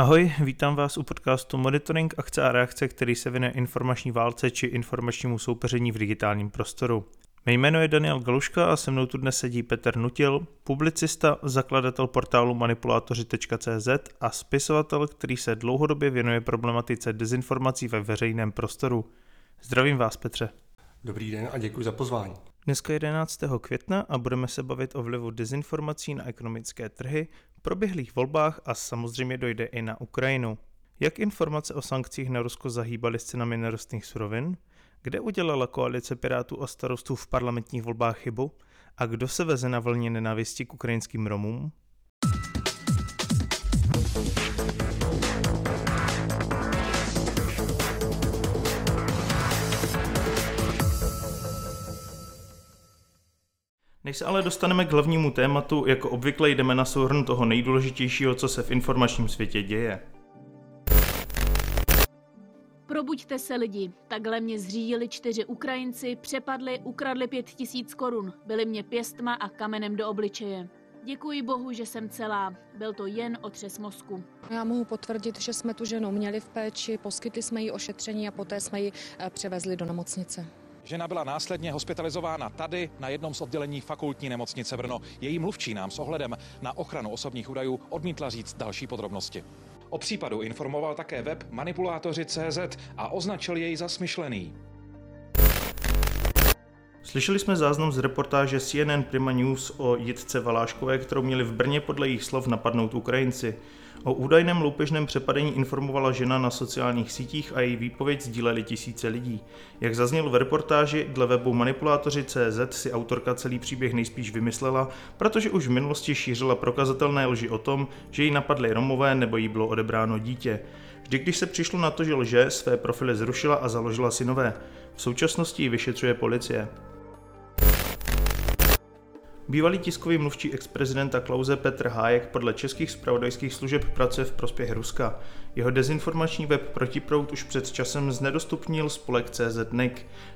Ahoj, vítám vás u podcastu Monitoring akce a reakce, který se věnuje informační válce či informačnímu soupeření v digitálním prostoru. Mé jméno je Daniel Galuška a se mnou tu dnes sedí Petr Nutil, publicista, zakladatel portálu manipulátoři.cz a spisovatel, který se dlouhodobě věnuje problematice dezinformací ve veřejném prostoru. Zdravím vás, Petře. Dobrý den a děkuji za pozvání. Dneska je 11. května a budeme se bavit o vlivu dezinformací na ekonomické trhy, proběhlých volbách a samozřejmě dojde i na Ukrajinu. Jak informace o sankcích na Rusko zahýbaly s cenami nerostných surovin? Kde udělala koalice Pirátů a starostů v parlamentních volbách chybu? A kdo se veze na vlně nenávisti k ukrajinským Romům? Než se ale dostaneme k hlavnímu tématu, jako obvykle jdeme na souhrn toho nejdůležitějšího, co se v informačním světě děje. Probuďte se lidi. Takhle mě zřídili čtyři Ukrajinci, přepadli, ukradli pět tisíc korun. Byli mě pěstma a kamenem do obličeje. Děkuji bohu, že jsem celá. Byl to jen otřes mozku. Já mohu potvrdit, že jsme tu ženu měli v péči, poskytli jsme jí ošetření a poté jsme ji eh, převezli do nemocnice. Žena byla následně hospitalizována tady na jednom z oddělení fakultní nemocnice Brno. Její mluvčí nám s ohledem na ochranu osobních údajů odmítla říct další podrobnosti. O případu informoval také web manipulátoři.cz a označil jej za smyšlený. Slyšeli jsme záznam z reportáže CNN Prima News o Jitce Valáškové, kterou měli v Brně podle jejich slov napadnout Ukrajinci. O údajném loupežném přepadení informovala žena na sociálních sítích a její výpověď sdíleli tisíce lidí. Jak zaznělo v reportáži, dle webu manipulátoři.cz si autorka celý příběh nejspíš vymyslela, protože už v minulosti šířila prokazatelné lži o tom, že jí napadly Romové nebo jí bylo odebráno dítě. Vždy, když se přišlo na to, že lže, své profily zrušila a založila si nové. V současnosti ji vyšetřuje policie. Bývalý tiskový mluvčí ex-prezidenta Klauze Petr Hájek podle českých spravodajských služeb pracuje v prospěch Ruska. Jeho dezinformační web Protiprout už před časem znedostupnil spolek CZ.NIC.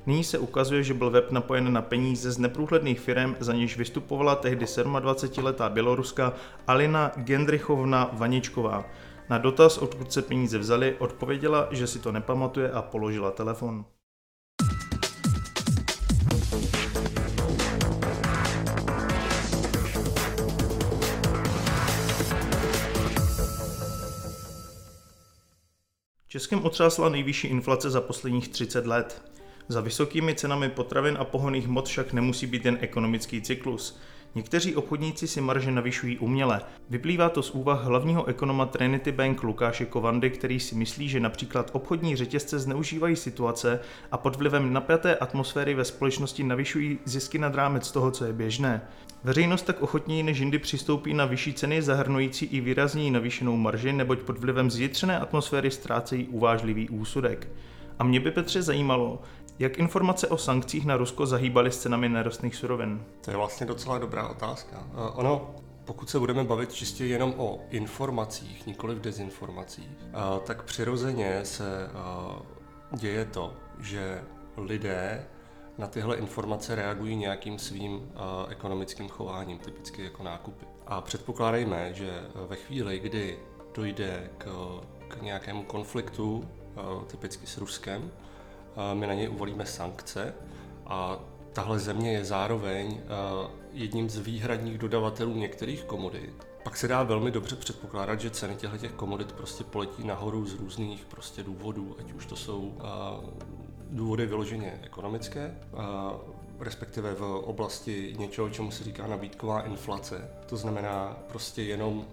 Nyní se ukazuje, že byl web napojen na peníze z neprůhledných firm, za něž vystupovala tehdy 27-letá Běloruska Alina Gendrichovna Vaničková. Na dotaz, odkud se peníze vzaly, odpověděla, že si to nepamatuje a položila telefon. Českem otřásla nejvyšší inflace za posledních 30 let. Za vysokými cenami potravin a pohoných hmot však nemusí být jen ekonomický cyklus. Někteří obchodníci si marže navyšují uměle. Vyplývá to z úvah hlavního ekonoma Trinity Bank Lukáše Kovandy, který si myslí, že například obchodní řetězce zneužívají situace a pod vlivem napjaté atmosféry ve společnosti navyšují zisky nad rámec toho, co je běžné. Veřejnost tak ochotněji než jindy přistoupí na vyšší ceny zahrnující i výrazněji navýšenou marži, neboť pod vlivem zjitřené atmosféry ztrácejí uvážlivý úsudek. A mě by Petře zajímalo, jak informace o sankcích na Rusko zahýbaly s cenami nerostných surovin? To je vlastně docela dobrá otázka. Uh, ono, pokud se budeme bavit čistě jenom o informacích, nikoli v dezinformacích, uh, tak přirozeně se uh, děje to, že lidé na tyhle informace reagují nějakým svým uh, ekonomickým chováním, typicky jako nákupy. A předpokládejme, že ve chvíli, kdy dojde k, k nějakému konfliktu, uh, typicky s Ruskem, my na něj uvolíme sankce a tahle země je zároveň jedním z výhradních dodavatelů některých komodit. Pak se dá velmi dobře předpokládat, že ceny těchto těch komodit prostě poletí nahoru z různých prostě důvodů, ať už to jsou důvody vyloženě ekonomické, respektive v oblasti něčeho, čemu se říká nabídková inflace. To znamená prostě jenom uh,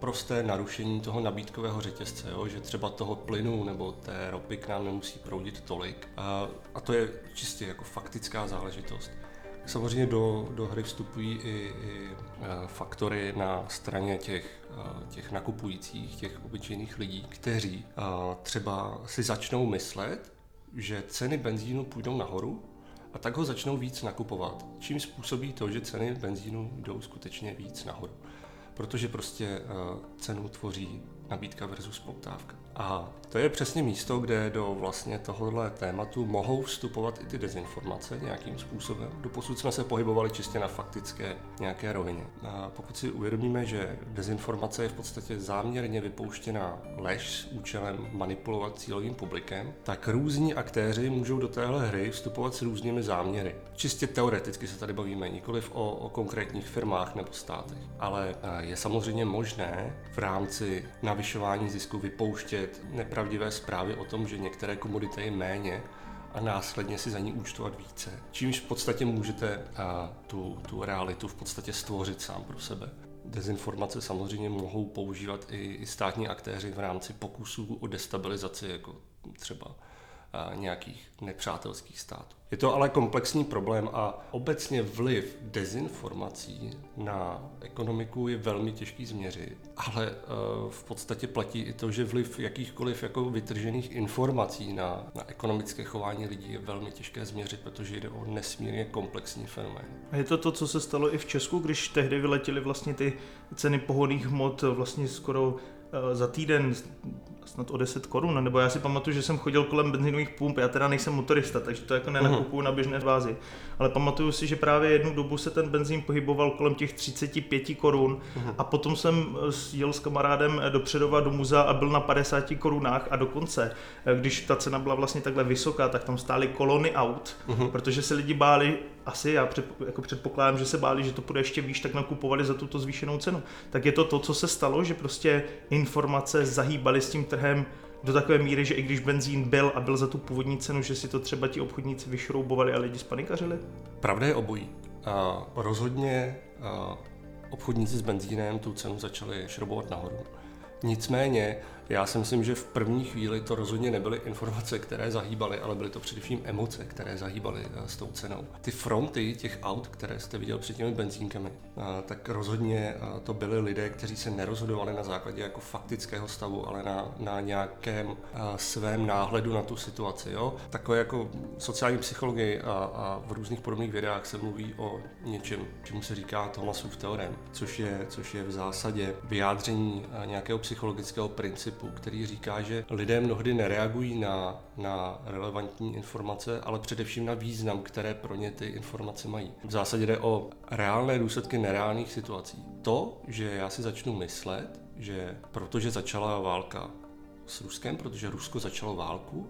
prosté narušení toho nabídkového řetězce, jo? že třeba toho plynu nebo té ropy k nám nemusí proudit tolik. A to je čistě jako faktická záležitost. Samozřejmě do, do hry vstupují i, i uh, faktory na straně těch, uh, těch nakupujících, těch obyčejných lidí, kteří třeba si začnou myslet, že ceny benzínu půjdou nahoru, a tak ho začnou víc nakupovat. Čím způsobí to, že ceny benzínu jdou skutečně víc nahoru. Protože prostě uh, cenu tvoří nabídka versus poptávka. A to je přesně místo, kde do vlastně tohohle tématu mohou vstupovat i ty dezinformace nějakým způsobem. Doposud jsme se pohybovali čistě na faktické nějaké rovině. A pokud si uvědomíme, že dezinformace je v podstatě záměrně vypouštěná lež s účelem manipulovat cílovým publikem, tak různí aktéři můžou do téhle hry vstupovat s různými záměry. Čistě teoreticky se tady bavíme, nikoliv o, o konkrétních firmách nebo státech. Ale je samozřejmě možné v rámci navyšování zisku vypouštět nepravdivé zprávy o tom, že některé komodity je méně a následně si za ní účtovat více. Čímž v podstatě můžete a, tu, tu realitu v podstatě stvořit sám pro sebe. Dezinformace samozřejmě mohou používat i, i státní aktéři v rámci pokusů o destabilizaci, jako třeba nějakých nepřátelských států. Je to ale komplexní problém a obecně vliv dezinformací na ekonomiku je velmi těžký změřit, ale eh, v podstatě platí i to, že vliv jakýchkoliv jako vytržených informací na, na ekonomické chování lidí je velmi těžké změřit, protože jde o nesmírně komplexní fenomén. A je to to, co se stalo i v Česku, když tehdy vyletěly vlastně ty ceny pohodných hmot vlastně skoro za týden snad o 10 korun, nebo já si pamatuju, že jsem chodil kolem benzinových pump, já teda nejsem motorista, takže to jako nenakupuju na běžné bázi, ale pamatuju si, že právě jednu dobu se ten benzín pohyboval kolem těch 35 korun a potom jsem eh, jel s kamarádem do Předova do muzea a byl na 50 korunách a dokonce, eh, když ta cena byla vlastně takhle vysoká, tak tam stály kolony aut, protože se lidi báli, asi já před, jako předpokládám, že se báli, že to půjde ještě výš, tak nakupovali za tuto zvýšenou cenu. Tak je to to, co se stalo, že prostě informace zahýbaly s tím trhem do takové míry, že i když benzín byl a byl za tu původní cenu, že si to třeba ti obchodníci vyšroubovali a lidi spanikařili? Pravda je obojí. A rozhodně a obchodníci s benzínem tu cenu začali šroubovat nahoru. Nicméně já si myslím, že v první chvíli to rozhodně nebyly informace, které zahýbaly, ale byly to především emoce, které zahýbaly eh, s tou cenou. Ty fronty těch aut, které jste viděl před těmi benzínkami, eh, tak rozhodně eh, to byli lidé, kteří se nerozhodovali na základě jako faktického stavu, ale na, na nějakém svém náhledu na tu situaci. Jo? Takové jako sociální psychologii a, a v různých podobných videách se mluví o něčem, čemu se říká Thomasův teorem, což je, což je v zásadě vyjádření nějakého psychologického principu principu, který říká, že lidé mnohdy nereagují na, na relevantní informace, ale především na význam, které pro ně ty informace mají. V zásadě jde o reálné důsledky nereálných situací. To, že já si začnu myslet, že protože začala válka s Ruskem, protože Rusko začalo válku,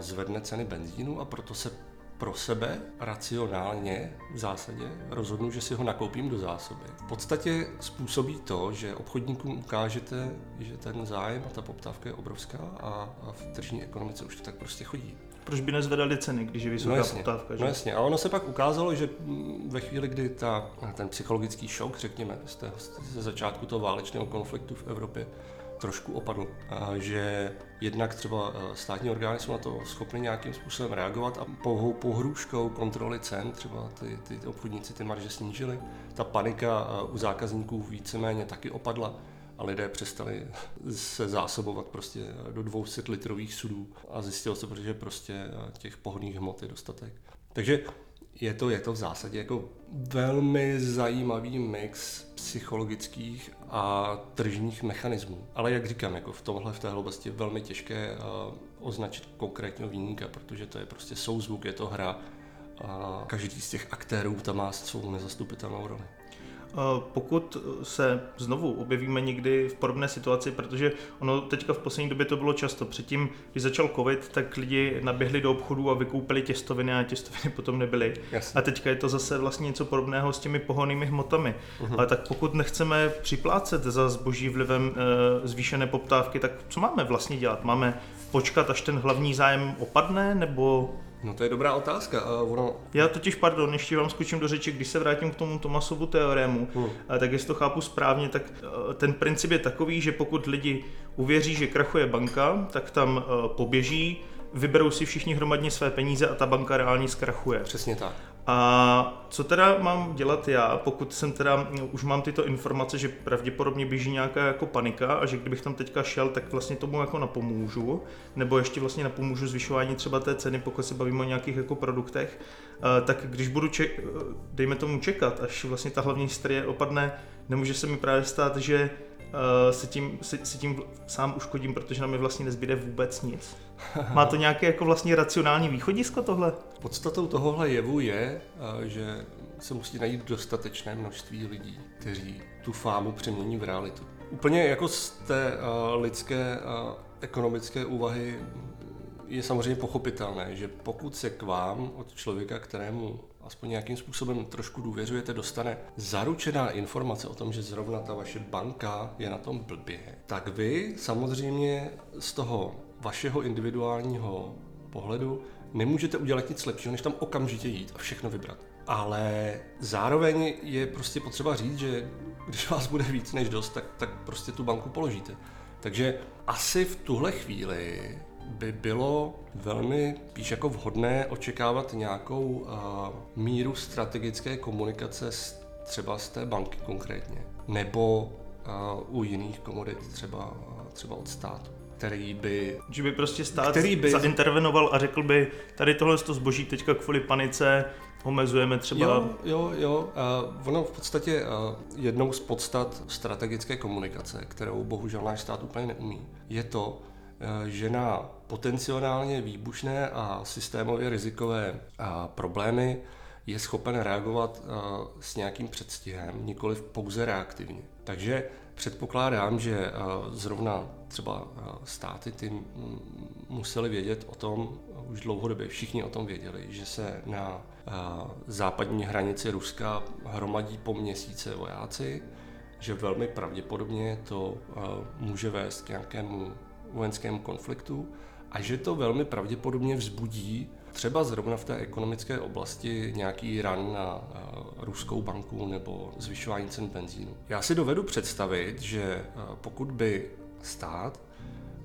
zvedne ceny benzínu a proto se pro sebe racionálně v zásadě rozhodnu, že si ho nakoupím do zásoby. V podstatě způsobí to, že obchodníkům ukážete, že ten zájem a ta poptávka je obrovská a, v tržní ekonomice už to tak prostě chodí. Proč by nezvedali ceny, když je vysoká no jasně, poptávka? Že? No jasně, a ono se pak ukázalo, že ve chvíli, kdy ta, ten psychologický šok, řekněme, ze začátku toho válečného konfliktu v Evropě, trošku opadl. A že jednak třeba e, státní orgány jsou na to schopny nějakým způsobem reagovat a pohou pohrůžkou kontroly cen třeba ty, ty, obchodníci ty marže snížili. Ta panika e, u zákazníků víceméně taky opadla a lidé přestali se zásobovat prostě do 200 litrových sudů a zjistilo se, protože prostě e, těch pohonných hmot je dostatek. Takže je to, je to v zásadě jako velmi zajímavý mix psychologických a tržních mechanismů. Ale jak říkám, jako v tomhle, v téhle oblasti je velmi těžké uh, označit konkrétního výjimka, protože to je prostě souzvuk, je to hra a každý z těch aktérů tam má svou nezastupitelnou roli. Pokud se znovu objevíme někdy v podobné situaci, protože ono teďka v poslední době to bylo často. Předtím, když začal covid, tak lidi naběhli do obchodu a vykoupili těstoviny a těstoviny potom nebyly. Jasně. A teďka je to zase vlastně něco podobného s těmi pohonnými hmotami. Uh-huh. Ale tak pokud nechceme připlácet za zboží vlivem e, zvýšené poptávky, tak co máme vlastně dělat? Máme počkat, až ten hlavní zájem opadne, nebo No to je dobrá otázka. Uh, ono... Já totiž, pardon, ještě vám skočím do řeči, když se vrátím k tomu Tomasovu teorému, hmm. tak jestli to chápu správně, tak ten princip je takový, že pokud lidi uvěří, že krachuje banka, tak tam poběží, vyberou si všichni hromadně své peníze a ta banka reálně zkrachuje. Přesně tak. A co teda mám dělat já, pokud jsem teda, už mám tyto informace, že pravděpodobně běží nějaká jako panika a že kdybych tam teďka šel, tak vlastně tomu jako napomůžu, nebo ještě vlastně napomůžu zvyšování třeba té ceny, pokud se bavíme o nějakých jako produktech, tak když budu, ček, dejme tomu čekat, až vlastně ta hlavní hysterie opadne, nemůže se mi právě stát, že se tím, se, se tím sám uškodím, protože nám mi vlastně nezbyde vůbec nic. Má to nějaké jako vlastně racionální východisko tohle? Podstatou tohohle jevu je, eh, že se musí najít dostatečné množství lidí, kteří tu fámu přemění v realitu. Úplně jako z té uh, lidské uh, ekonomické úvahy je samozřejmě pochopitelné, že pokud se k vám od člověka, kterému aspoň nějakým způsobem trošku důvěřujete, dostane zaručená informace o tom, že zrovna ta vaše banka je na tom blbě, tak vy samozřejmě z toho vašeho individuálního pohledu nemůžete udělat nic lepšího, než tam okamžitě jít a všechno vybrat. Ale zároveň je prostě potřeba říct, že když vás bude víc než dost, tak, tak prostě tu banku položíte. Takže asi v tuhle chvíli by bylo velmi spíš jako vhodné očekávat nějakou uh, míru strategické komunikace s, třeba z té banky konkrétně, nebo uh, u jiných komodit třeba, uh, třeba od státu který by... Že by prostě stát který by... zaintervenoval a řekl by, tady tohle to zboží teďka kvůli panice omezujeme třeba... Jo, jo, jo. Uh, ono v podstatě uh, jednou z podstat strategické komunikace, kterou bohužel náš stát úplně neumí, je to, že na potenciálně výbušné a systémově rizikové uh, problémy je schopen reagovat uh, s nějakým předstihem, nikoli pouze reaktivně. Takže předpokládám, že zrovna třeba státy ty museli vědět o tom, už dlouhodobě všichni o tom věděli, že se na západní hranici Ruska hromadí po měsíce vojáci, že velmi pravděpodobně to může vést k nějakému vojenskému konfliktu a že to velmi pravděpodobně vzbudí třeba zrovna v té ekonomické oblasti nějaký ran na ruskou banku nebo zvyšování cen benzínu. Já si dovedu představit, že pokud by stát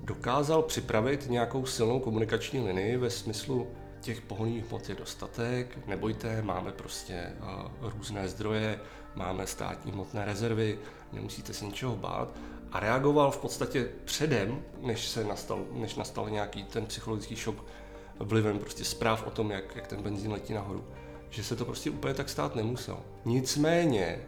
dokázal připravit nějakou silnou komunikační linii ve smyslu těch pohonných hmot je dostatek, nebojte, máme prostě uh, různé zdroje, máme státní hmotné rezervy, nemusíte se ničeho bát. A reagoval v podstatě předem, než, se nastal, než nastal nějaký ten psychologický šok vlivem prostě zpráv o tom, jak, jak ten benzín letí nahoru. Že se to prostě úplně tak stát nemusel. Nicméně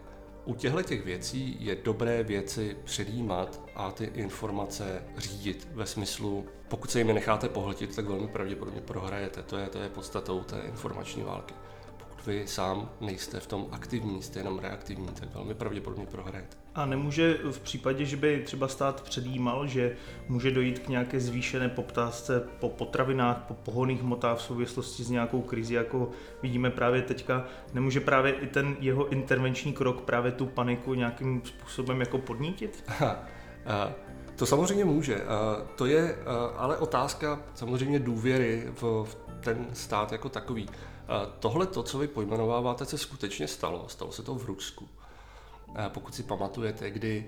u těchto těch věcí je dobré věci předjímat a ty informace řídit ve smyslu, pokud se jimi necháte pohltit, tak velmi pravděpodobně prohrajete. To je, to je podstatou té informační války. Pokud vy sám nejste v tom aktivní, jste jenom reaktivní, tak velmi pravděpodobně prohrajete. A nemůže v případě, že by třeba stát předjímal, že může dojít k nějaké zvýšené poptávce po potravinách, po pohoných hmotách v souvislosti s nějakou krizi, jako vidíme právě teďka, nemůže právě i ten jeho intervenční krok právě tu paniku nějakým způsobem jako podnítit? to samozřejmě může. To je ale otázka samozřejmě důvěry v ten stát jako takový. Tohle, to, co vy pojmenováváte, se skutečně stalo. Stalo se to v Rusku. Pokud si pamatujete, kdy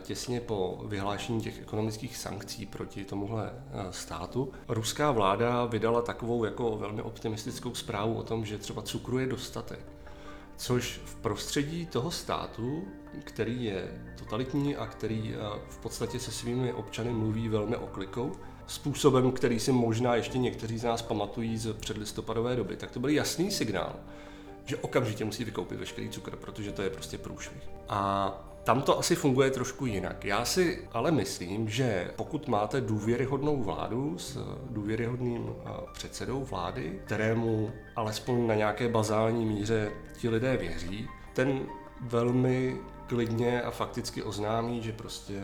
těsně po vyhlášení těch ekonomických sankcí proti tomuhle státu, ruská vláda vydala takovou jako velmi optimistickou zprávu o tom, že třeba cukru je dostatek. Což v prostředí toho státu, který je totalitní a který v podstatě se svými občany mluví velmi oklikou, způsobem, který si možná ještě někteří z nás pamatují z předlistopadové doby, tak to byl jasný signál, že okamžitě musí vykoupit veškerý cukr, protože to je prostě průšvih. A tam to asi funguje trošku jinak. Já si ale myslím, že pokud máte důvěryhodnou vládu s důvěryhodným předsedou vlády, kterému alespoň na nějaké bazální míře ti lidé věří, ten velmi klidně a fakticky oznámí, že prostě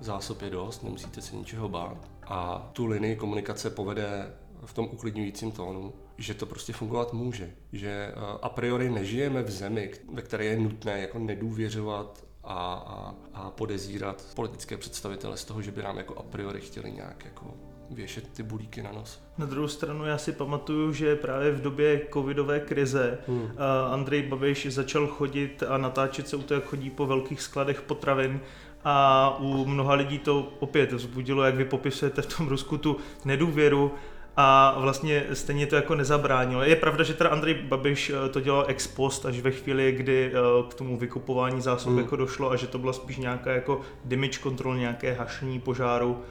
zásob je dost, nemusíte se ničeho bát a tu linii komunikace povede v tom uklidňujícím tónu, že to prostě fungovat může. Že eh, a priori nežijeme v zemi, ve které je nutné jako nedůvěřovat a, a, a podezírat politické představitele z toho, že by nám jako a priori chtěli nějak jako věšet ty bulíky na nos. Na druhou stranu já si pamatuju, že právě v době covidové krize hmm. Andrej Babiš začal chodit a natáčet se u toho, jak chodí po velkých skladech potravin a u mnoha lidí to opět vzbudilo, jak vy popisujete v tom Rusku, tu nedůvěru a vlastně stejně to jako nezabránilo. Je pravda, že teda Andrej Babiš eh, to dělal ex post až ve chvíli, kdy eh, k tomu vykupování zásob hmm. jako došlo a že to byla spíš nějaká jako damage control, nějaké hašení požáru.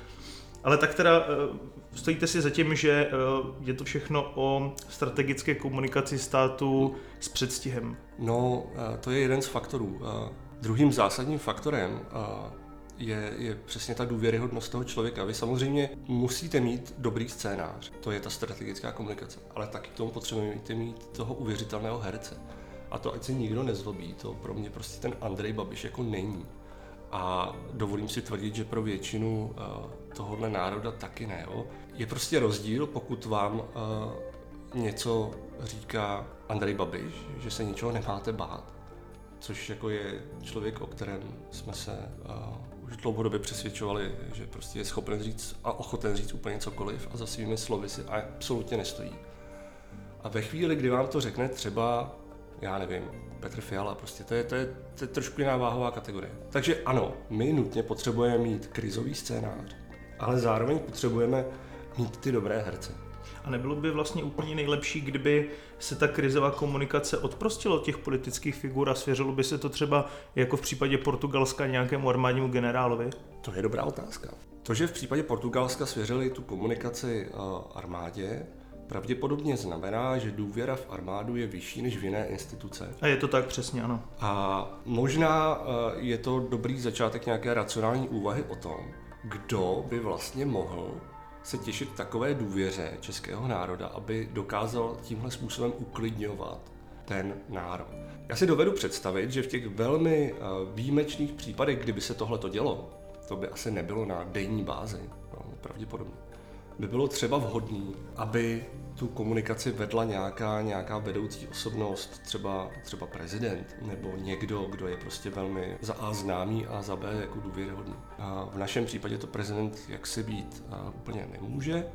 Ale tak teda eh, stojíte si za tím, že je to všechno o strategické komunikaci státu s předstihem? No, to je jeden z faktorů. Druhým zásadním faktorem je, je přesně ta důvěryhodnost toho člověka. Vy samozřejmě musíte mít dobrý scénář, to je ta strategická komunikace, ale taky k tomu potřebujete mít toho uvěřitelného herce. A to ať se nikdo nezlobí, to pro mě prostě ten Andrej Babiš jako není. A dovolím si tvrdit, že pro většinu uh, tohohle národa taky ne. Jo. Je prostě rozdíl, pokud vám uh, něco říká Andrej Babiš, že se ničeho nemáte bát, což jako je člověk, o kterém jsme se uh, už dlouhodobě přesvědčovali, že prostě je schopen říct a ochoten říct úplně cokoliv a za svými slovy si absolutně nestojí. A ve chvíli, kdy vám to řekne třeba, já nevím, Petr Fiala, prostě to je, to, je, to je trošku jiná váhová kategorie. Takže ano, my nutně potřebujeme mít krizový scénář, ale zároveň potřebujeme mít ty dobré herce. A nebylo by vlastně úplně nejlepší, kdyby se ta krizová komunikace odprostila od těch politických figur a svěřilo by se to třeba jako v případě Portugalska nějakému armádnímu generálovi? To je dobrá otázka. To, že v případě Portugalska svěřili tu komunikaci uh, armádě, pravděpodobně znamená, že důvěra v armádu je vyšší než v jiné instituce. A je to tak přesně, ano. A možná uh, je to dobrý začátek nějaké racionální úvahy o tom, kdo by vlastně mohl se těšit takové důvěře českého národa, aby dokázal tímhle způsobem uklidňovat ten národ. Já si dovedu představit, že v těch velmi eh, výjimečných případech, kdyby se tohle to dělo, to by asi nebylo na denní bázi, no, pravděpodobně by bylo třeba vhodné, aby tu komunikaci vedla nějaká, nějaká vedoucí osobnost, třeba, třeba prezident, nebo někdo, kdo je prostě velmi za A známý a za B jako důvěryhodný. A v našem případě to prezident jaksi být úplně nemůže,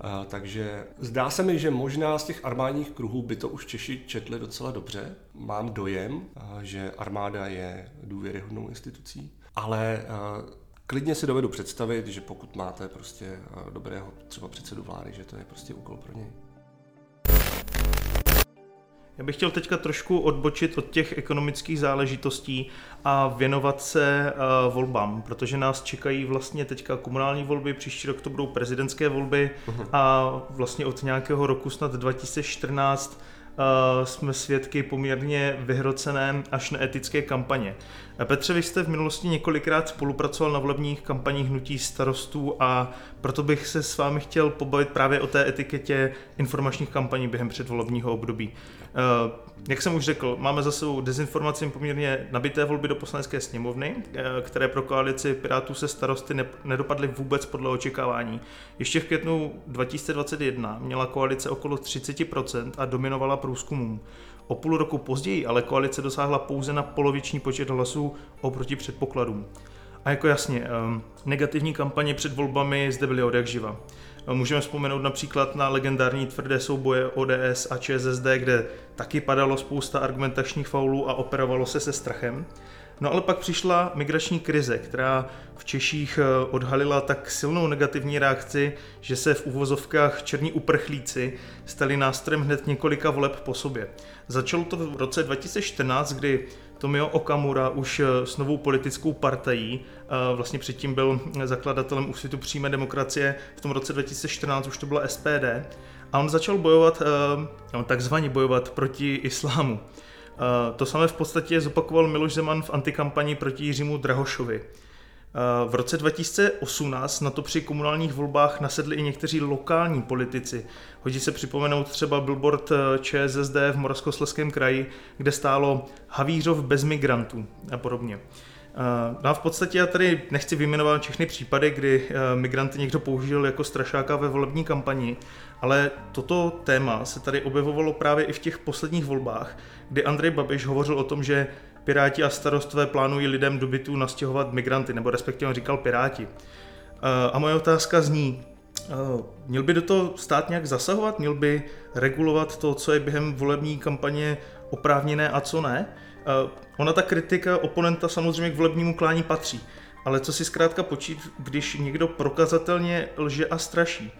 a, takže zdá se mi, že možná z těch armádních kruhů by to už Češi četli docela dobře. Mám dojem, a, že armáda je důvěryhodnou institucí, ale a, klidně si dovedu představit, že pokud máte prostě eh, dobrého třeba předsedu vlády, že to je prostě úkol pro něj. Já bych chtěl teďka trošku odbočit od těch ekonomických záležitostí a věnovat se uh, volbám, protože nás čekají vlastně teďka komunální volby, příští rok to budou prezidentské volby uh-huh. a vlastně od nějakého roku snad 2014 uh, jsme svědky poměrně vyhrocené až neetické kampaně. Petře, vy jste v minulosti několikrát spolupracoval na volebních kampaních hnutí starostů a proto bych se s vámi chtěl pobavit právě o té etiketě informačních kampaní během předvolebního období. Uh, jak jsem už řekl, máme za sebou dezinformaci poměrně nabité volby do poslanecké sněmovny, uh, které pro koalici Pirátů se starosty ne- nedopadly vůbec podle očekávání. Ještě v květnu 2021 měla koalice okolo 30% a dominovala průzkumům. O půl roku později ale koalice dosáhla pouze na poloviční počet hlasů oproti předpokladům. A jako jasně, ehm, negativní kampaně před volbami zde byly od jak živa. Můžeme vzpomenout například na legendární tvrdé souboje ODS a ČSSD, kde taky padalo spousta argumentačních faulů a operovalo se se strachem. No ale pak přišla migrační krize, která v Češích eh, odhalila tak silnou negativní reakci, že se v uvozovkách černí uprchlíci stali nástrojem hned několika voleb po sobě. Začalo to v roce 2014, kdy Tomio Okamura už eh, s novou politickou partají, eh, vlastně předtím byl zakladatelem Úsvitu přímé demokracie, v tom roce 2014 už to byla SPD, a on začal bojovat, no, takzvaně bojovat proti islámu. Eh, to samé v podstatě zopakoval Miloš Zeman v antikampani proti Jiřímu Drahošovi. Eh, v roce 2018 na to při komunálních volbách nasedli i někteří lokální politici. Hodí se připomenout třeba billboard eh, ČSSD v Moravskoslezském kraji, kde stálo Havířov bez migrantů a podobně. No a v podstatě já tady nechci vyjmenovat všechny případy, kdy migranty někdo použil jako strašáka ve volební kampani, ale toto téma se tady objevovalo právě i v těch posledních volbách, kdy Andrej Babiš hovořil o tom, že Piráti a starostové plánují lidem do bytů nastěhovat migranty, nebo respektive on říkal Piráti. A moje otázka zní, měl by do toho stát nějak zasahovat? Měl by regulovat to, co je během volební kampaně oprávněné a co ne? Ona ta kritika oponenta samozřejmě k volebnímu klání patří, ale co si zkrátka počít, když někdo prokazatelně lže a straší?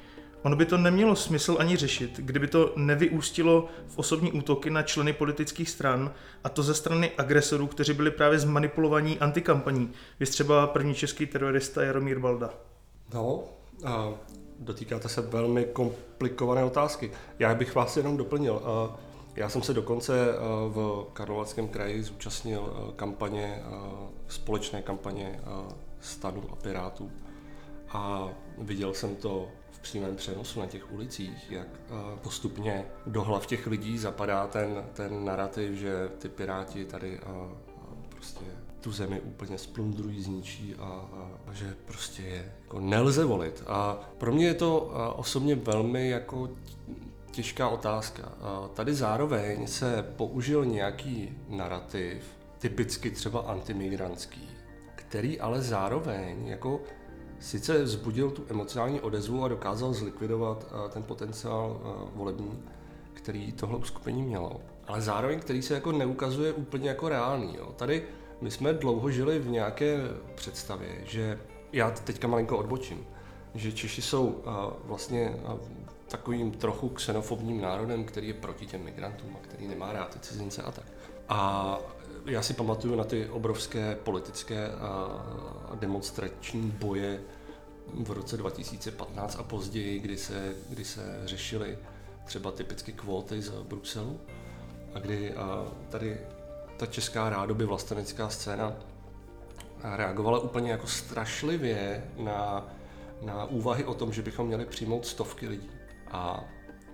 Ono by to nemělo smysl ani řešit, kdyby to nevyústilo v osobní útoky na členy politických stran, a to ze strany agresorů, kteří byli právě zmanipulovaní antikampaní. Vy třeba první český terorista Jaromír Balda. No, a dotýkáte se velmi komplikované otázky. Já bych vás jenom doplnil. Já jsem se dokonce v Karlovarském kraji zúčastnil kampaně, společné kampaně stanu a Pirátů a viděl jsem to přímém přenosu na těch ulicích, jak postupně do hlav těch lidí zapadá ten, ten narrativ, že ty Piráti tady prostě tu zemi úplně splundrují, zničí a, a, a že prostě je jako nelze volit. A pro mě je to osobně velmi jako těžká otázka. Tady zároveň se použil nějaký narrativ, typicky třeba antimigrantský, který ale zároveň jako sice vzbudil tu emocionální odezvu a dokázal zlikvidovat ten potenciál volební, který tohle uskupení mělo, ale zároveň který se jako neukazuje úplně jako reálný. Jo. Tady my jsme dlouho žili v nějaké představě, že já teďka malinko odbočím, že Češi jsou vlastně takovým trochu xenofobním národem, který je proti těm migrantům a který nemá rád ty cizince a tak. A já si pamatuju na ty obrovské politické a demonstrační boje v roce 2015 a později, kdy se, kdy se řešily třeba typicky kvóty z Bruselu a kdy a tady ta česká rádoby vlastenecká scéna reagovala úplně jako strašlivě na, na úvahy o tom, že bychom měli přijmout stovky lidí. A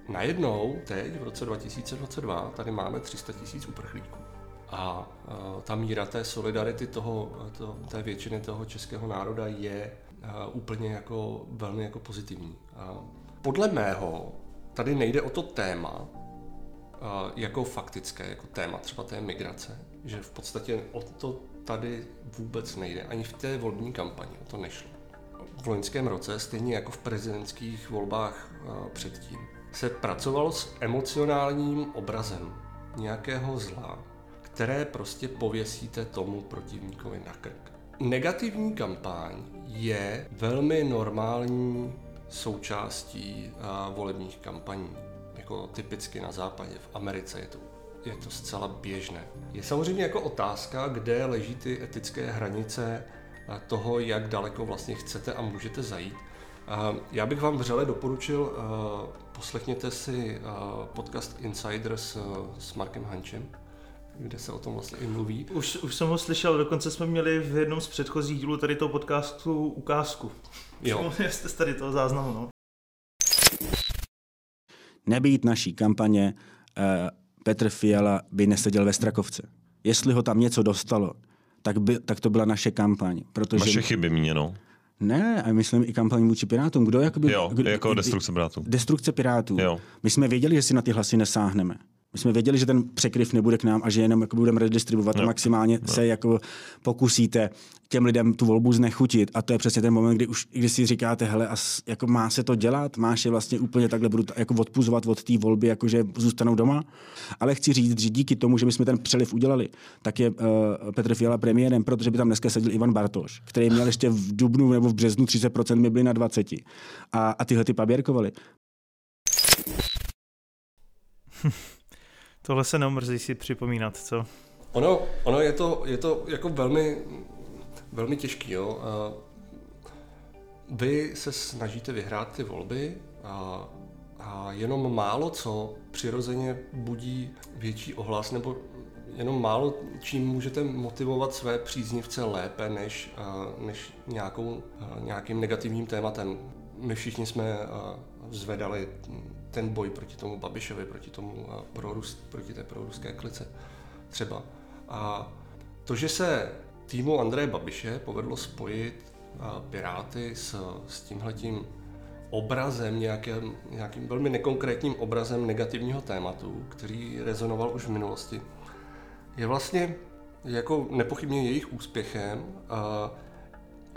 najednou, teď v roce 2022, tady máme 300 tisíc uprchlíků. A ta míra té solidarity toho, to, té většiny toho českého národa je úplně jako velmi jako pozitivní. Podle mého tady nejde o to téma, jako faktické, jako téma třeba té migrace, že v podstatě o to tady vůbec nejde. Ani v té volební kampani o to nešlo v loňském roce, stejně jako v prezidentských volbách předtím, se pracovalo s emocionálním obrazem nějakého zla, které prostě pověsíte tomu protivníkovi na krk. Negativní kampaň je velmi normální součástí volebních kampaní, jako typicky na západě, v Americe je to je to zcela běžné. Je samozřejmě jako otázka, kde leží ty etické hranice toho, jak daleko vlastně chcete a můžete zajít. Já bych vám vřele doporučil, poslechněte si podcast Insiders s Markem Hančem, kde se o tom vlastně i mluví. Už, už jsem ho slyšel, dokonce jsme měli v jednom z předchozích dílů tady toho podcastu ukázku. Jo. Jste tady toho záznamu, no. Nebýt naší kampaně, Petr Fiala by neseděl ve Strakovce. Jestli ho tam něco dostalo, tak, by, tak to byla naše kampaň. Protože... Vaše chyby míněno. Ne, a myslím i kampaň vůči Pirátům. Kdo jakoby, jo, kdo, jako destrukce Pirátů. Destrukce Pirátů. Jo. My jsme věděli, že si na ty hlasy nesáhneme. My jsme věděli, že ten překryv nebude k nám a že jenom jako budeme redistribuovat no. a maximálně no. se jako pokusíte těm lidem tu volbu znechutit. A to je přesně ten moment, kdy už kdy si říkáte, hele, a jako má se to dělat, máš je vlastně úplně takhle budu jako odpuzovat od té volby, jakože zůstanou doma. Ale chci říct, že díky tomu, že my jsme ten přeliv udělali, tak je uh, Petr Fiala premiérem, protože by tam dneska seděl Ivan Bartoš, který měl ještě v dubnu nebo v březnu 30%, my byli na 20. A, a tyhle ty paběrkovali. Tohle se neomrzí si připomínat, co? Ono, ono je, to, je to jako velmi, velmi těžký. Jo? Vy se snažíte vyhrát ty volby a, a jenom málo co přirozeně budí větší ohlas, nebo jenom málo čím můžete motivovat své příznivce lépe než, než nějakou, nějakým negativním tématem. My všichni jsme zvedali ten boj proti tomu Babišovi, proti, tomu prorus, proti té proruské klice třeba. A to, že se týmu Andreje Babiše povedlo spojit Piráty s, s tímhletím obrazem, nějakým, nějakým velmi nekonkrétním obrazem negativního tématu, který rezonoval už v minulosti, je vlastně jako nepochybně jejich úspěchem. A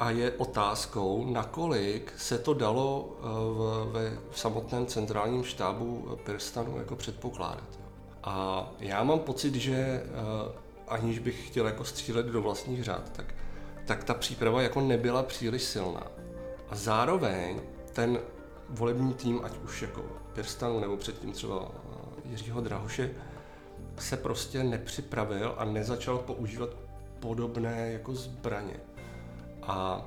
a je otázkou, nakolik se to dalo eh, v, ve v samotném centrálním štábu Pirstanu jako předpokládat. A já mám pocit, že eh, aniž bych chtěl jako střílet do vlastních řád, tak, tak ta příprava jako nebyla příliš silná. A zároveň ten volební tým, ať už jako Pirstanu nebo předtím třeba eh, Jiřího Drahoše, se prostě nepřipravil a nezačal používat podobné jako zbraně. A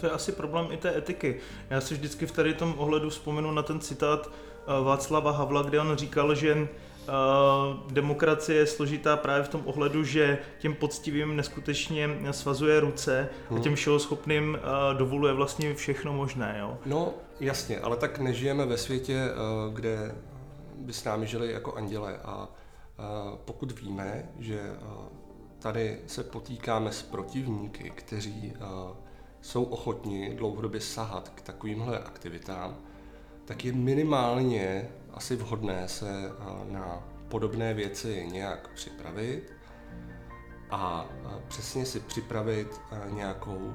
to je asi problém i té etiky. Já si vždycky v tady tom ohledu vzpomenu na ten citát eh, Václava Havla, kde on říkal, že Uh, demokracie je složitá právě v tom ohledu, že těm poctivým neskutečně svazuje ruce hmm. a těm schopným uh, dovoluje vlastně všechno možné. Jo? No jasně, ale tak nežijeme ve světě, kde by s námi žili jako anděle a pokud víme, že tady se potýkáme s protivníky, kteří uh, jsou ochotní dlouhodobě sahat k takovýmhle aktivitám, tak je minimálně asi vhodné se na podobné věci nějak připravit a přesně si připravit nějakou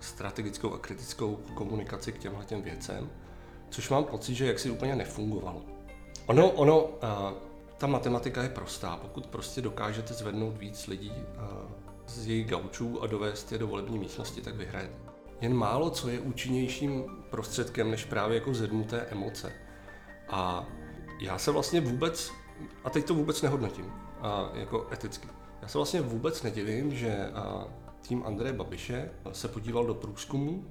strategickou a kritickou komunikaci k těmhle těm věcem, což mám pocit, že jaksi úplně nefungovalo. Ono, ono, ta matematika je prostá. Pokud prostě dokážete zvednout víc lidí z jejich gaučů a dovést je do volební místnosti, tak vyhrajete. Jen málo co je účinnějším prostředkem než právě jako zednuté emoce. A já se vlastně vůbec, a teď to vůbec nehodnotím, a jako eticky, já se vlastně vůbec nedivím, že tým Andreje Babiše se podíval do průzkumu,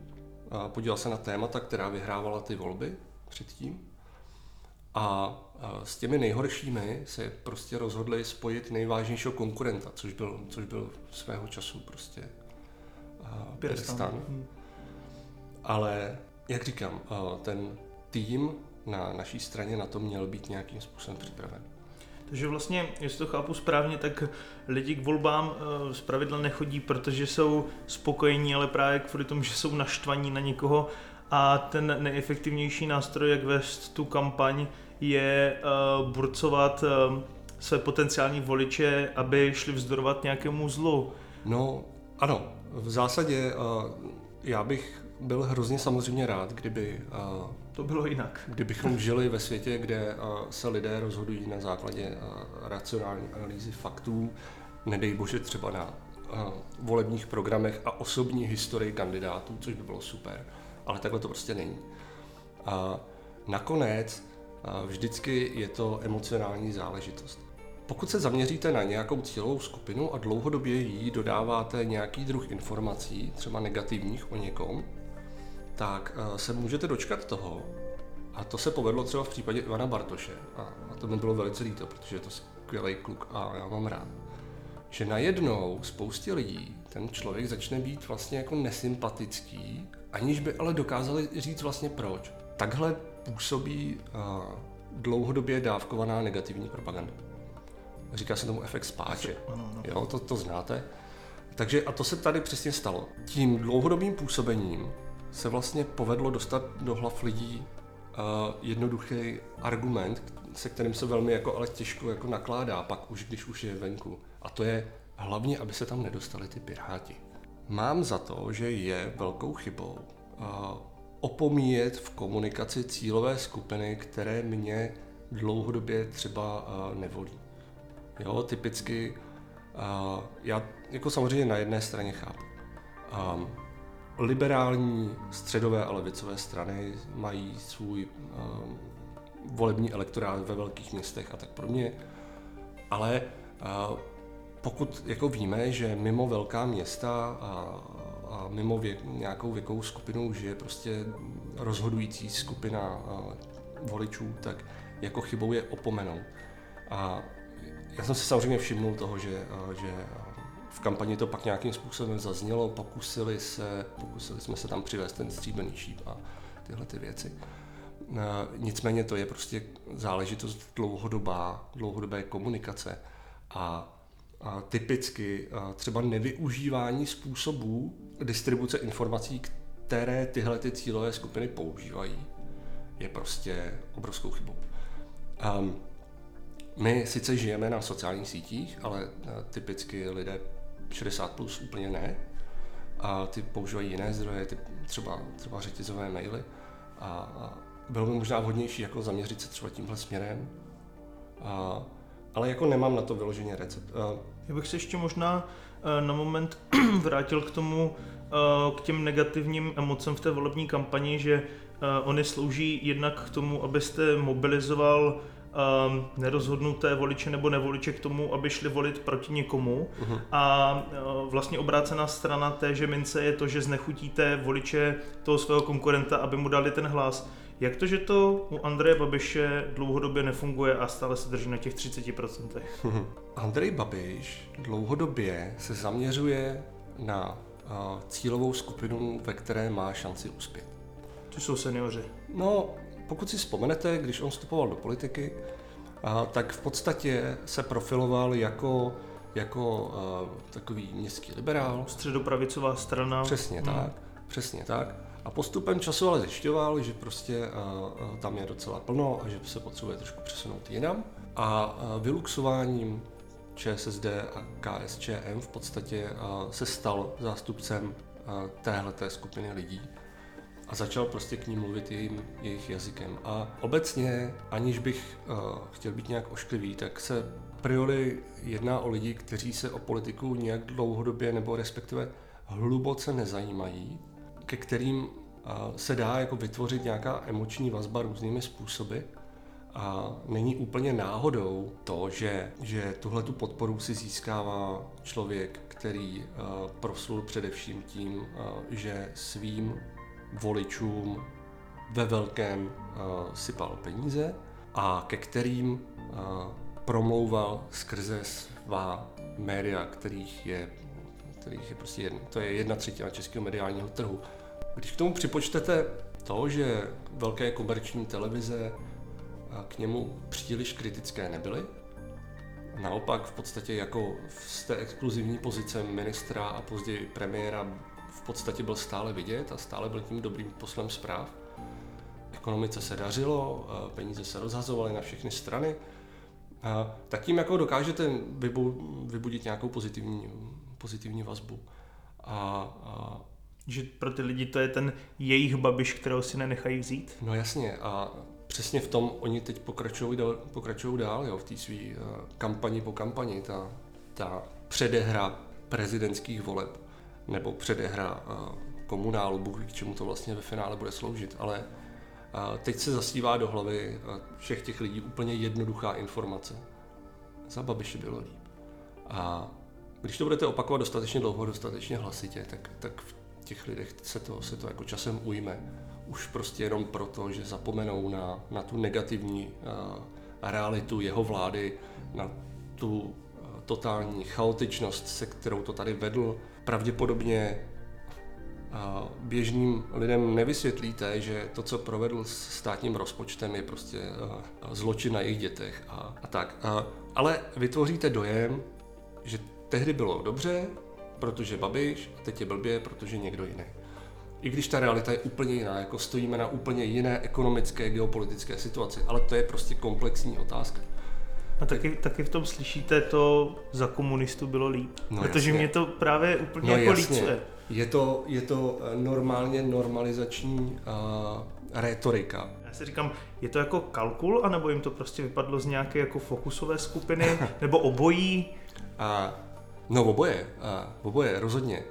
podíval se na témata, která vyhrávala ty volby předtím a s těmi nejhoršími se prostě rozhodli spojit nejvážnějšího konkurenta, což byl, což byl svého času prostě Pirstan. Hmm. Ale jak říkám, ten tým na naší straně na to měl být nějakým způsobem připraven. Takže vlastně, jestli to chápu správně, tak lidi k volbám z pravidla nechodí, protože jsou spokojení, ale právě kvůli tomu, že jsou naštvaní na někoho a ten nejefektivnější nástroj, jak vést tu kampaň, je uh, burcovat uh, své potenciální voliče, aby šli vzdorovat nějakému zlu. No, ano, v zásadě uh, já bych byl hrozně samozřejmě rád, kdyby uh, to bylo jinak. Kdybychom žili ve světě, kde uh, se lidé rozhodují na základě uh, racionální analýzy faktů, nedej bože třeba na uh, volebních programech a osobní historii kandidátů, což by bylo super, ale takhle to prostě není. A nakonec vždycky je to emocionální záležitost. Pokud se zaměříte na nějakou cílovou skupinu a dlouhodobě jí dodáváte nějaký druh informací, třeba negativních o někom, tak eh, se můžete dočkat toho, a to se povedlo třeba v případě Ivana Bartoše, a, to mi bylo velice líto, protože je to skvělý kluk a já mám rád, že najednou spoustě lidí ten člověk začne být vlastně jako nesympatický, aniž by ale dokázali říct vlastně proč. Takhle působí uh, dlouhodobě dávkovaná negativní propaganda. Říká se tomu efekt spáče. Jo, to, to znáte. Takže a to se tady přesně stalo. Tím dlouhodobým působením se vlastně povedlo dostat do hlav lidí uh, jednoduchý argument, se kterým se velmi jako ale těžko jako nakládá, pak už když už je venku. A to je hlavně, aby se tam nedostali ty piráti. Mám za to, že je velkou chybou uh, opomíjet v komunikaci cílové skupiny, které mě dlouhodobě třeba uh, nevolí. Jo, typicky, uh, já jako samozřejmě na jedné straně chápu. Um, liberální, středové a levicové strany mají svůj volební elektorát ve velkých městech a tak podobně, ale pokud jako víme, že mimo velká města a, mimo věk, nějakou věkovou skupinu žije prostě rozhodující skupina voličů, tak jako chybou je opomenout. A já jsem si samozřejmě všimnul toho, že, že v kampani to pak nějakým způsobem zaznělo, pokusili, se, pokusili jsme se tam přivést ten stříbený šíp a tyhle ty věci. Nicméně to je prostě záležitost dlouhodobá, dlouhodobé komunikace a, typicky třeba nevyužívání způsobů distribuce informací, které tyhle ty cílové skupiny používají, je prostě obrovskou chybou. Um, my sice žijeme na sociálních sítích, ale typicky lidé 60 plus úplně ne. A ty používají jiné zdroje, ty třeba, třeba řetězové maily. A, bylo by možná vhodnější jako zaměřit se třeba tímhle směrem. A, ale jako nemám na to vyloženě recept. A, Já bych se ještě možná eh, na moment vrátil k tomu, eh, k těm negativním emocem v té volební kampani, že eh, oni slouží jednak k tomu, abyste mobilizoval um, nerozhodnuté voliče nebo nevoliče k tomu, aby šli volit proti někomu. Uh-huh. A vlastně obrácená strana té že mince je to, že znechutíte voliče toho svého konkurenta, aby mu dali ten hlas. Jak to, že to u Andreje Babiše dlouhodobě nefunguje a stále se drží na těch 30%? Andrej Babiš dlouhodobě se zaměřuje na cílovou skupinu, ve které má šanci uspět. To jsou seniori. No, pokud si vzpomenete, když on vstupoval do politiky, tak v podstatě se profiloval jako, jako takový městský liberál. Středopravicová strana. Přesně hmm. tak, přesně tak. A postupem času ale zjišťoval, že prostě tam je docela plno a že se potřebuje trošku přesunout jinam. A vyluxováním ČSSD a KSČM v podstatě se stal zástupcem téhleté skupiny lidí a začal prostě k ní mluvit jejím, jejich jazykem. A obecně, aniž bych uh, chtěl být nějak ošklivý, tak se priori jedná o lidi, kteří se o politiku nějak dlouhodobě nebo respektive hluboce nezajímají, ke kterým se dá jako vytvořit nějaká emoční vazba různými způsoby. A není úplně náhodou to, že, že tuhle tu podporu si získává člověk, který proslul především tím, že svým voličům ve velkém sypal peníze a ke kterým promlouval skrze svá média, kterých je, kterých je prostě jedna, to je jedna třetina českého mediálního trhu. Když k tomu připočtete to, že velké komerční televize k němu příliš kritické nebyly, naopak v podstatě jako z té exkluzivní pozice ministra a později premiéra v podstatě byl stále vidět a stále byl tím dobrým poslem zpráv. Ekonomice se dařilo, peníze se rozhazovaly na všechny strany, tak tím jako dokážete vybudit nějakou pozitivní, pozitivní vazbu. A, a že pro ty lidi to je ten jejich babiš, kterého si nenechají vzít? No jasně a přesně v tom oni teď pokračují dál, pokračují dál jo, v té své uh, kampani po kampani, ta, ta předehra prezidentských voleb nebo předehra komunálu, Bůh k čemu to vlastně ve finále bude sloužit, ale teď se zasívá do hlavy všech těch lidí úplně jednoduchá informace. Za Babiše bylo líp. A když to budete opakovat dostatečně dlouho, dostatečně hlasitě, tak, tak v těch lidech se to, se to jako časem ujme. Už prostě jenom proto, že zapomenou na, na tu negativní uh, realitu jeho vlády, na tu uh, totální chaotičnost, se kterou to tady vedl, pravděpodobně běžným lidem nevysvětlíte, že to, co provedl s státním rozpočtem, je prostě zločin na jejich dětech a, a tak. A, ale vytvoříte dojem, že tehdy bylo dobře, protože Babiš, a teď je blbě, protože někdo jiný. I když ta realita je úplně jiná, jako stojíme na úplně jiné ekonomické, geopolitické situaci, ale to je prostě komplexní otázka. A taky, taky v tom slyšíte to, za komunistů bylo líp. No protože jasně. mě to právě úplně no jako jasně. lícuje. Je to, je to eh, normálně normalizační uh, retorika. Já si říkám, je to jako kalkul, anebo jim to prostě vypadlo z nějaké jako fokusové skupiny, nebo obojí? Uh, no oboje, uh, oboje, rozhodně.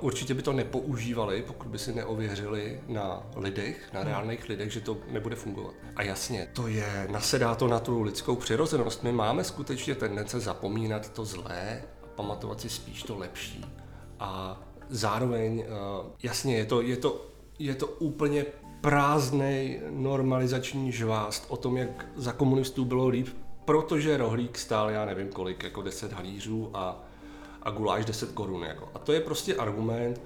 Určitě by to nepoužívali, pokud by si neověřili na lidech, na hmm. reálných lidech, že to nebude fungovat. A jasně, to je, nasedá to na tu lidskou přirozenost. My máme skutečně tendence zapomínat to zlé a pamatovat si spíš to lepší. A zároveň, jasně, je to, je to, je to úplně prázdný normalizační žvást o tom, jak za komunistů bylo líp, protože rohlík stál, já nevím kolik, jako 10 halířů a a guláš 10 korun. Jako. A to je prostě argument,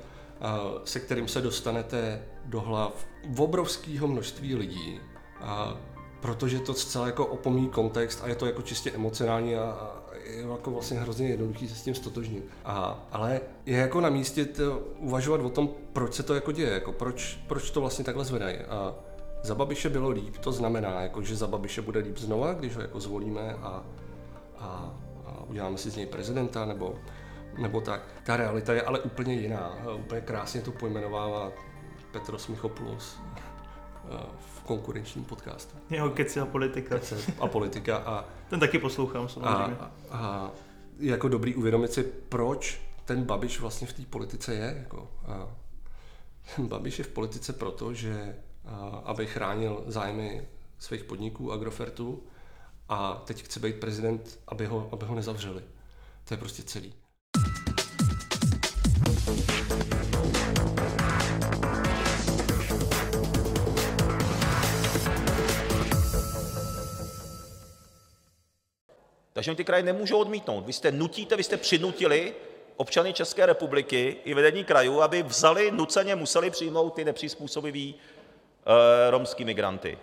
se kterým se dostanete do hlav obrovského množství lidí, a protože to zcela jako opomíjí kontext a je to jako čistě emocionální a, a je jako vlastně hrozně jednoduchý se s tím stotožnit. A, ale je jako na místě to, uvažovat o tom, proč se to jako děje, jako proč, proč to vlastně takhle zvedají. A za Babiše bylo líp, to znamená, jako, že za Babiše bude líp znova, když ho jako zvolíme a, a, a uděláme si z něj prezidenta, nebo nebo tak. Ta realita je ale úplně jiná. Úplně krásně to pojmenovává Petros Michopoulos eh, v konkurenčním podcastu. Jeho keci a politika. Keci a politika. A, ten taky poslouchám samozřejmě. A, a, a jako dobrý uvědomit si, proč ten Babiš vlastně v té politice je. Jako, a, Babiš je v politice proto, že a, aby chránil zájmy svých podniků, Agrofertu, a teď chce být prezident, aby ho, aby ho nezavřeli. To je prostě celý. Takže ty kraje nemůžou odmítnout, vy jste nutíte, vy jste přinutili občany České republiky i vedení krajů, aby vzali, nuceně museli přijmout ty nepřizpůsobivý e, romský migranty,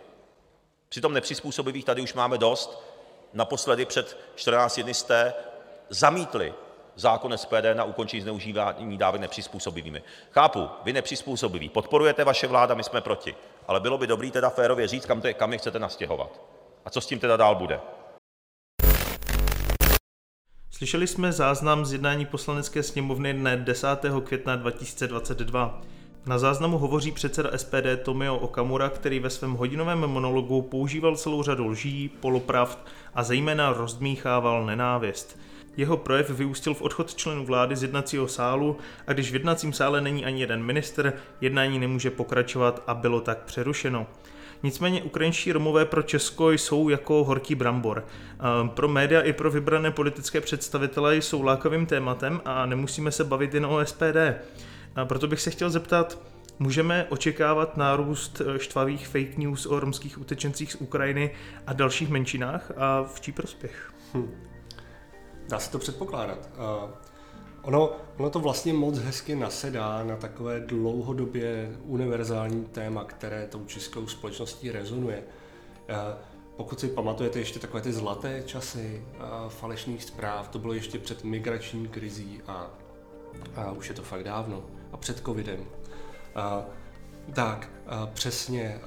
přitom nepřizpůsobivých tady už máme dost, naposledy před 14 dny jste zamítli zákon SPD na ukončení zneužívání dávek nepřizpůsobivými. Chápu, vy nepřizpůsobiví podporujete, vaše vláda, my jsme proti. Ale bylo by dobré teda férově říct, kam, je chcete nastěhovat. A co s tím teda dál bude. Slyšeli jsme záznam z jednání poslanecké sněmovny dne 10. května 2022. Na záznamu hovoří předseda SPD Tomio Okamura, který ve svém hodinovém monologu používal celou řadu lží, polopravd a zejména rozdmíchával nenávist. Jeho projev vyústil v odchod členů vlády z jednacího sálu a když v jednacím sále není ani jeden minister, jednání nemůže pokračovat a bylo tak přerušeno. Nicméně ukrajinští Romové pro Česko jsou jako horký brambor. Pro média i pro vybrané politické představitele jsou lákavým tématem a nemusíme se bavit jen o SPD. A proto bych se chtěl zeptat, můžeme očekávat nárůst e, štvavých fake news o romských utečencích z Ukrajiny a dalších menšinách a v čí prospěch? Hm. Dá se to předpokládat. Ono, ono to vlastně moc hezky nasedá na takové dlouhodobě univerzální téma, které tou českou společností rezonuje. Pokud si pamatujete ještě takové ty zlaté časy falešných zpráv, to bylo ještě před migrační krizí a, a už je to fakt dávno. A před covidem. A, tak, přesně,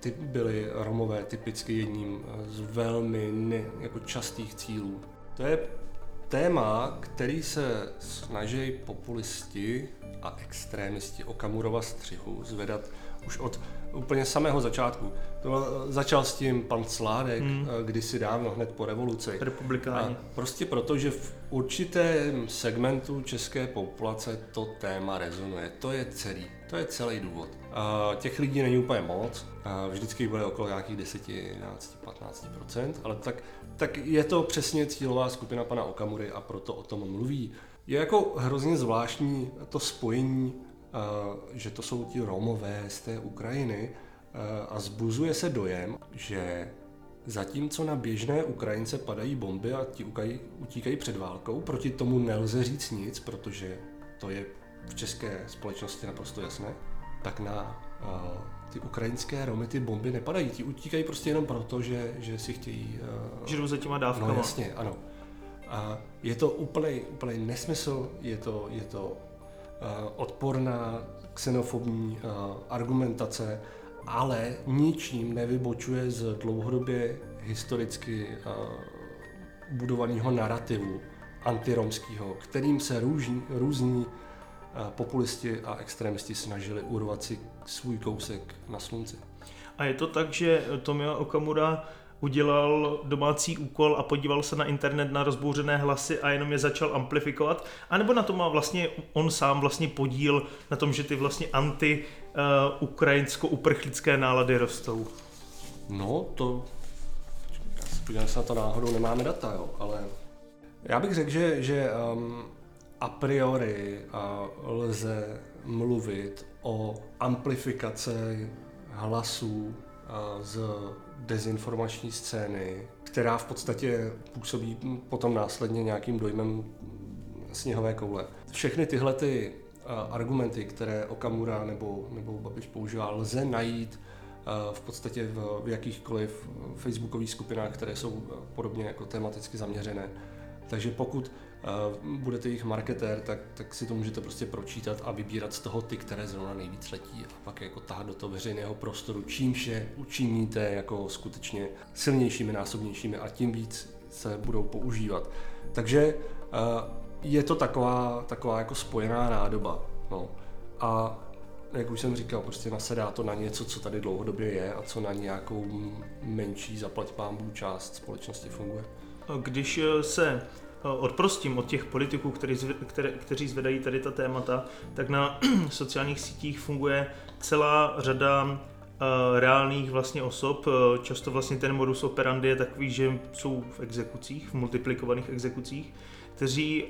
ty byly Romové typicky jedním z velmi ne, jako častých cílů. To je téma, který se snaží populisti a extrémisti Okamurova střihu zvedat už od úplně samého začátku. To začal s tím pan Sládek hmm. kdysi dávno, hned po revoluci. Republikáni. A prostě proto, že v určitém segmentu české populace to téma rezonuje. To je celý. To je celý důvod. Těch lidí není úplně moc. Vždycky bude okolo nějakých 10, 11, 15% ale tak tak je to přesně cílová skupina pana Okamury a proto o tom mluví. Je jako hrozně zvláštní to spojení, že to jsou ti Romové z té Ukrajiny a zbuzuje se dojem, že zatímco na běžné Ukrajince padají bomby a ti utíkají před válkou, proti tomu nelze říct nic, protože to je v české společnosti naprosto jasné, tak na ty ukrajinské Romy ty bomby nepadají, ti utíkají prostě jenom proto, že, že si chtějí... Uh, že jdou za těma dávkama. No jasně, ano. A je to úplný, úplný nesmysl, je to, je to uh, odporná xenofobní uh, argumentace, ale ničím nevybočuje z dlouhodobě historicky uh, budovaného narrativu antiromského, kterým se různí, různí populisti a extremisti snažili urvat si svůj kousek na slunci. A je to tak, že Tomio Okamura udělal domácí úkol a podíval se na internet na rozbouřené hlasy a jenom je začal amplifikovat, anebo na to má vlastně on sám vlastně podíl na tom, že ty vlastně anti-ukrajinsko-uprchlické nálady rostou? No, to... Já se na to náhodou, nemáme data, jo, ale... Já bych řekl, že, že um, a priori lze mluvit o amplifikaci hlasů z dezinformační scény, která v podstatě působí potom následně nějakým dojmem sněhové koule. Všechny tyhle ty argumenty, které Okamura nebo, nebo Babiš používá, lze najít v podstatě v, v jakýchkoliv facebookových skupinách, které jsou podobně jako tematicky zaměřené. Takže pokud budete jejich marketér, tak, tak si to můžete prostě pročítat a vybírat z toho ty, které zrovna nejvíc letí a pak jako tahat do toho veřejného prostoru, čímž je učiníte jako skutečně silnějšími, násobnějšími a tím víc se budou používat. Takže je to taková, taková jako spojená nádoba. No. A jak už jsem říkal, prostě nasedá to na něco, co tady dlouhodobě je a co na nějakou menší zaplať pámbů část společnosti funguje. Když se Eh, odprostím od těch politiků, který, které, kteří zvedají tady ta témata, tak na sociálních sítích funguje celá řada uh, reálných vlastně osob. Eh, často vlastně ten modus operandi je takový, že jsou v exekucích, v multiplikovaných exekucích, kteří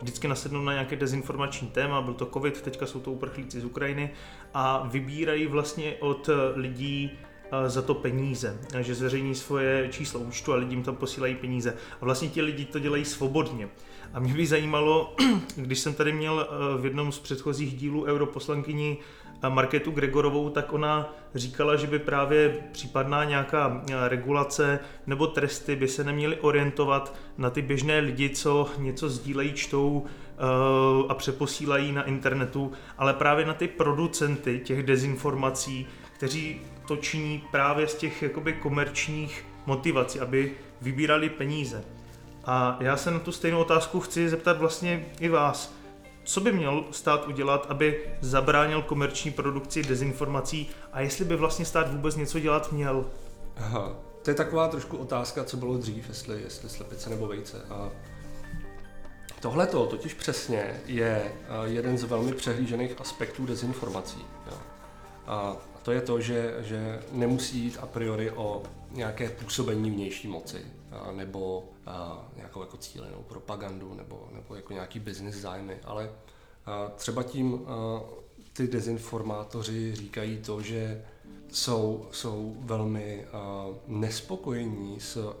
vždycky nasednou na nějaké dezinformační téma, byl to covid, teďka jsou to uprchlíci z Ukrajiny a vybírají vlastně od lidí za to peníze, že zveřejní svoje číslo účtu a lidím tam posílají peníze. A vlastně ti lidi to dělají svobodně. A mě by zajímalo, když jsem tady měl v jednom z předchozích dílů europoslankyni Marketu Gregorovou, tak ona říkala, že by právě případná nějaká regulace nebo tresty by se neměly orientovat na ty běžné lidi, co něco sdílejí, čtou a přeposílají na internetu, ale právě na ty producenty těch dezinformací, kteří to činí právě z těch jakoby komerčních motivací, aby vybírali peníze. A já se na tu stejnou otázku chci zeptat vlastně i vás. Co by měl stát udělat, aby zabránil komerční produkci dezinformací a jestli by vlastně stát vůbec něco dělat měl? Aha, to je taková trošku otázka, co bylo dřív, jestli, jestli slepice nebo vejce. A tohle totiž přesně je eh, jeden z velmi přehlížených aspektů dezinformací. A to je to, že, že nemusí jít a priori o nějaké působení vnější moci a, nebo a, nějakou jako cílenou propagandu nebo, nebo jako nějaký business zájmy, ale a, třeba tím a, ty dezinformátoři říkají to, že jsou, jsou velmi a, nespokojení s,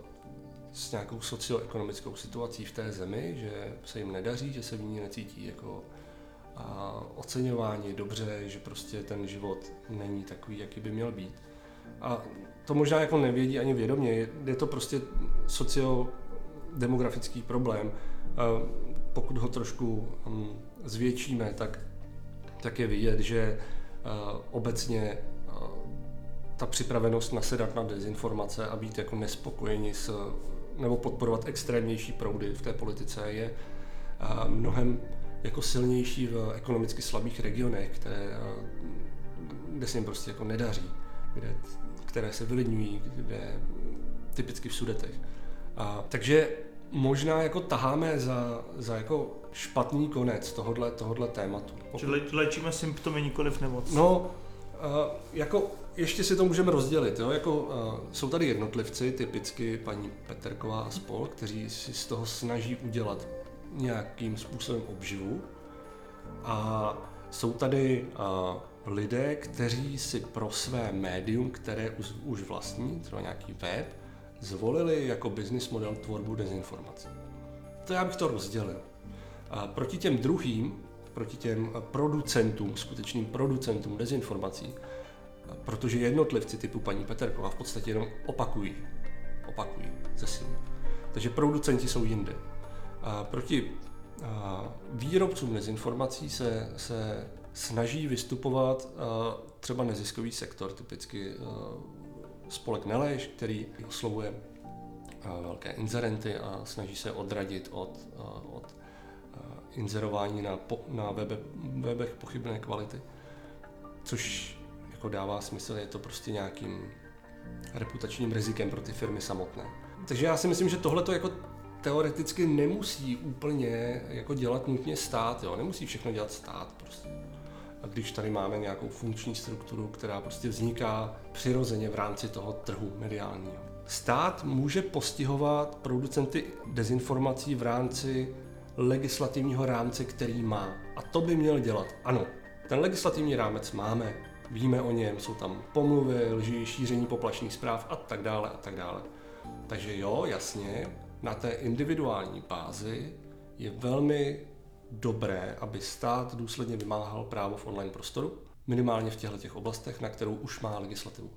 s nějakou socioekonomickou situací v té zemi, že se jim nedaří, že se v ní necítí jako a oceňování dobře, že prostě ten život není takový, jaký by měl být. A to možná jako nevědí ani vědomě, je to prostě sociodemografický problém. Pokud ho trošku hm, zvětšíme, tak, tak je vidět, že obecně ta připravenost nasedat na dezinformace a být jako nespokojeni s, nebo podporovat extrémnější proudy v té politice je mnohem jako silnější v ekonomicky slabých regionech, které, kde se jim prostě jako nedaří, kde, které se vylidňují, kde typicky v sudetech. A, takže možná jako taháme za, za jako špatný konec tohodle, tohodle tématu. Čili léčíme symptomy, nikoliv nemoc. No, Uh, jako ještě si to můžeme rozdělit. Jo? Jako, uh, jsou tady jednotlivci, typicky paní Peterková a spol, kteří si z toho snaží udělat nějakým způsobem obživu. A jsou tady uh, lidé, kteří si pro své médium, které už, už vlastní, třeba nějaký web, zvolili jako business model tvorbu dezinformací. To já bych to rozdělil. A proti těm druhým, proti těm producentům, skutečným producentům dezinformací, protože jednotlivci typu paní Peterková v podstatě jenom opakují, opakují ze silně. Takže producenti jsou jinde. Proti výrobcům dezinformací se, se snaží vystupovat třeba neziskový sektor, typicky spolek Neleš, který oslovuje velké inzerenty a snaží se odradit od, od inzerování na, po, na webe, webech pochybné kvality. Což jako dává smysl, je to prostě nějakým reputačním rizikem pro ty firmy samotné. Takže já si myslím, že tohle to jako teoreticky nemusí úplně jako dělat nutně stát, jo? nemusí všechno dělat stát prostě. A když tady máme nějakou funkční strukturu, která prostě vzniká přirozeně v rámci toho trhu mediálního. Stát může postihovat producenty dezinformací v rámci legislativního rámce, který má. A to by měl dělat. Ano, ten legislativní rámec máme, víme o něm, jsou tam pomluvy, lži, šíření poplašných zpráv a tak dále a tak dále. Takže jo, jasně, na té individuální bázi je velmi dobré, aby stát důsledně vymáhal právo v online prostoru, minimálně v těchto těch oblastech, na kterou už má legislativu.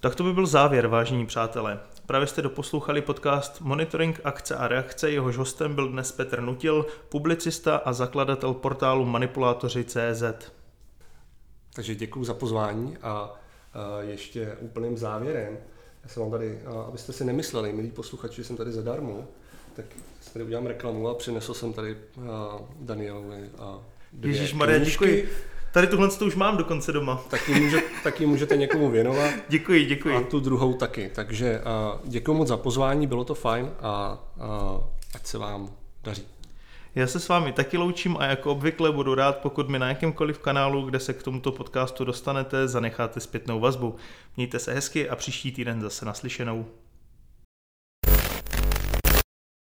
Tak to by byl závěr, vážení přátelé. Právě jste doposlouchali podcast Monitoring akce a reakce, jehož hostem byl dnes Petr Nutil, publicista a zakladatel portálu Manipulátoři.cz. Takže děkuji za pozvání a ještě úplným závěrem. Já jsem vám tady, abyste si nemysleli, milí posluchači, že jsem tady zadarmo, tak tady udělám reklamu a přinesl jsem tady Danielovi a Ježíš Maria, děkuji. Tady tuhle to už mám dokonce doma. Taky, může, taky můžete někomu věnovat. děkuji, děkuji. A tu druhou taky. Takže děkuji moc za pozvání, bylo to fajn a uh, ať se vám daří. Já se s vámi taky loučím a jako obvykle budu rád, pokud mi na jakémkoliv kanálu, kde se k tomuto podcastu dostanete, zanecháte zpětnou vazbu. Mějte se hezky a příští týden zase naslyšenou.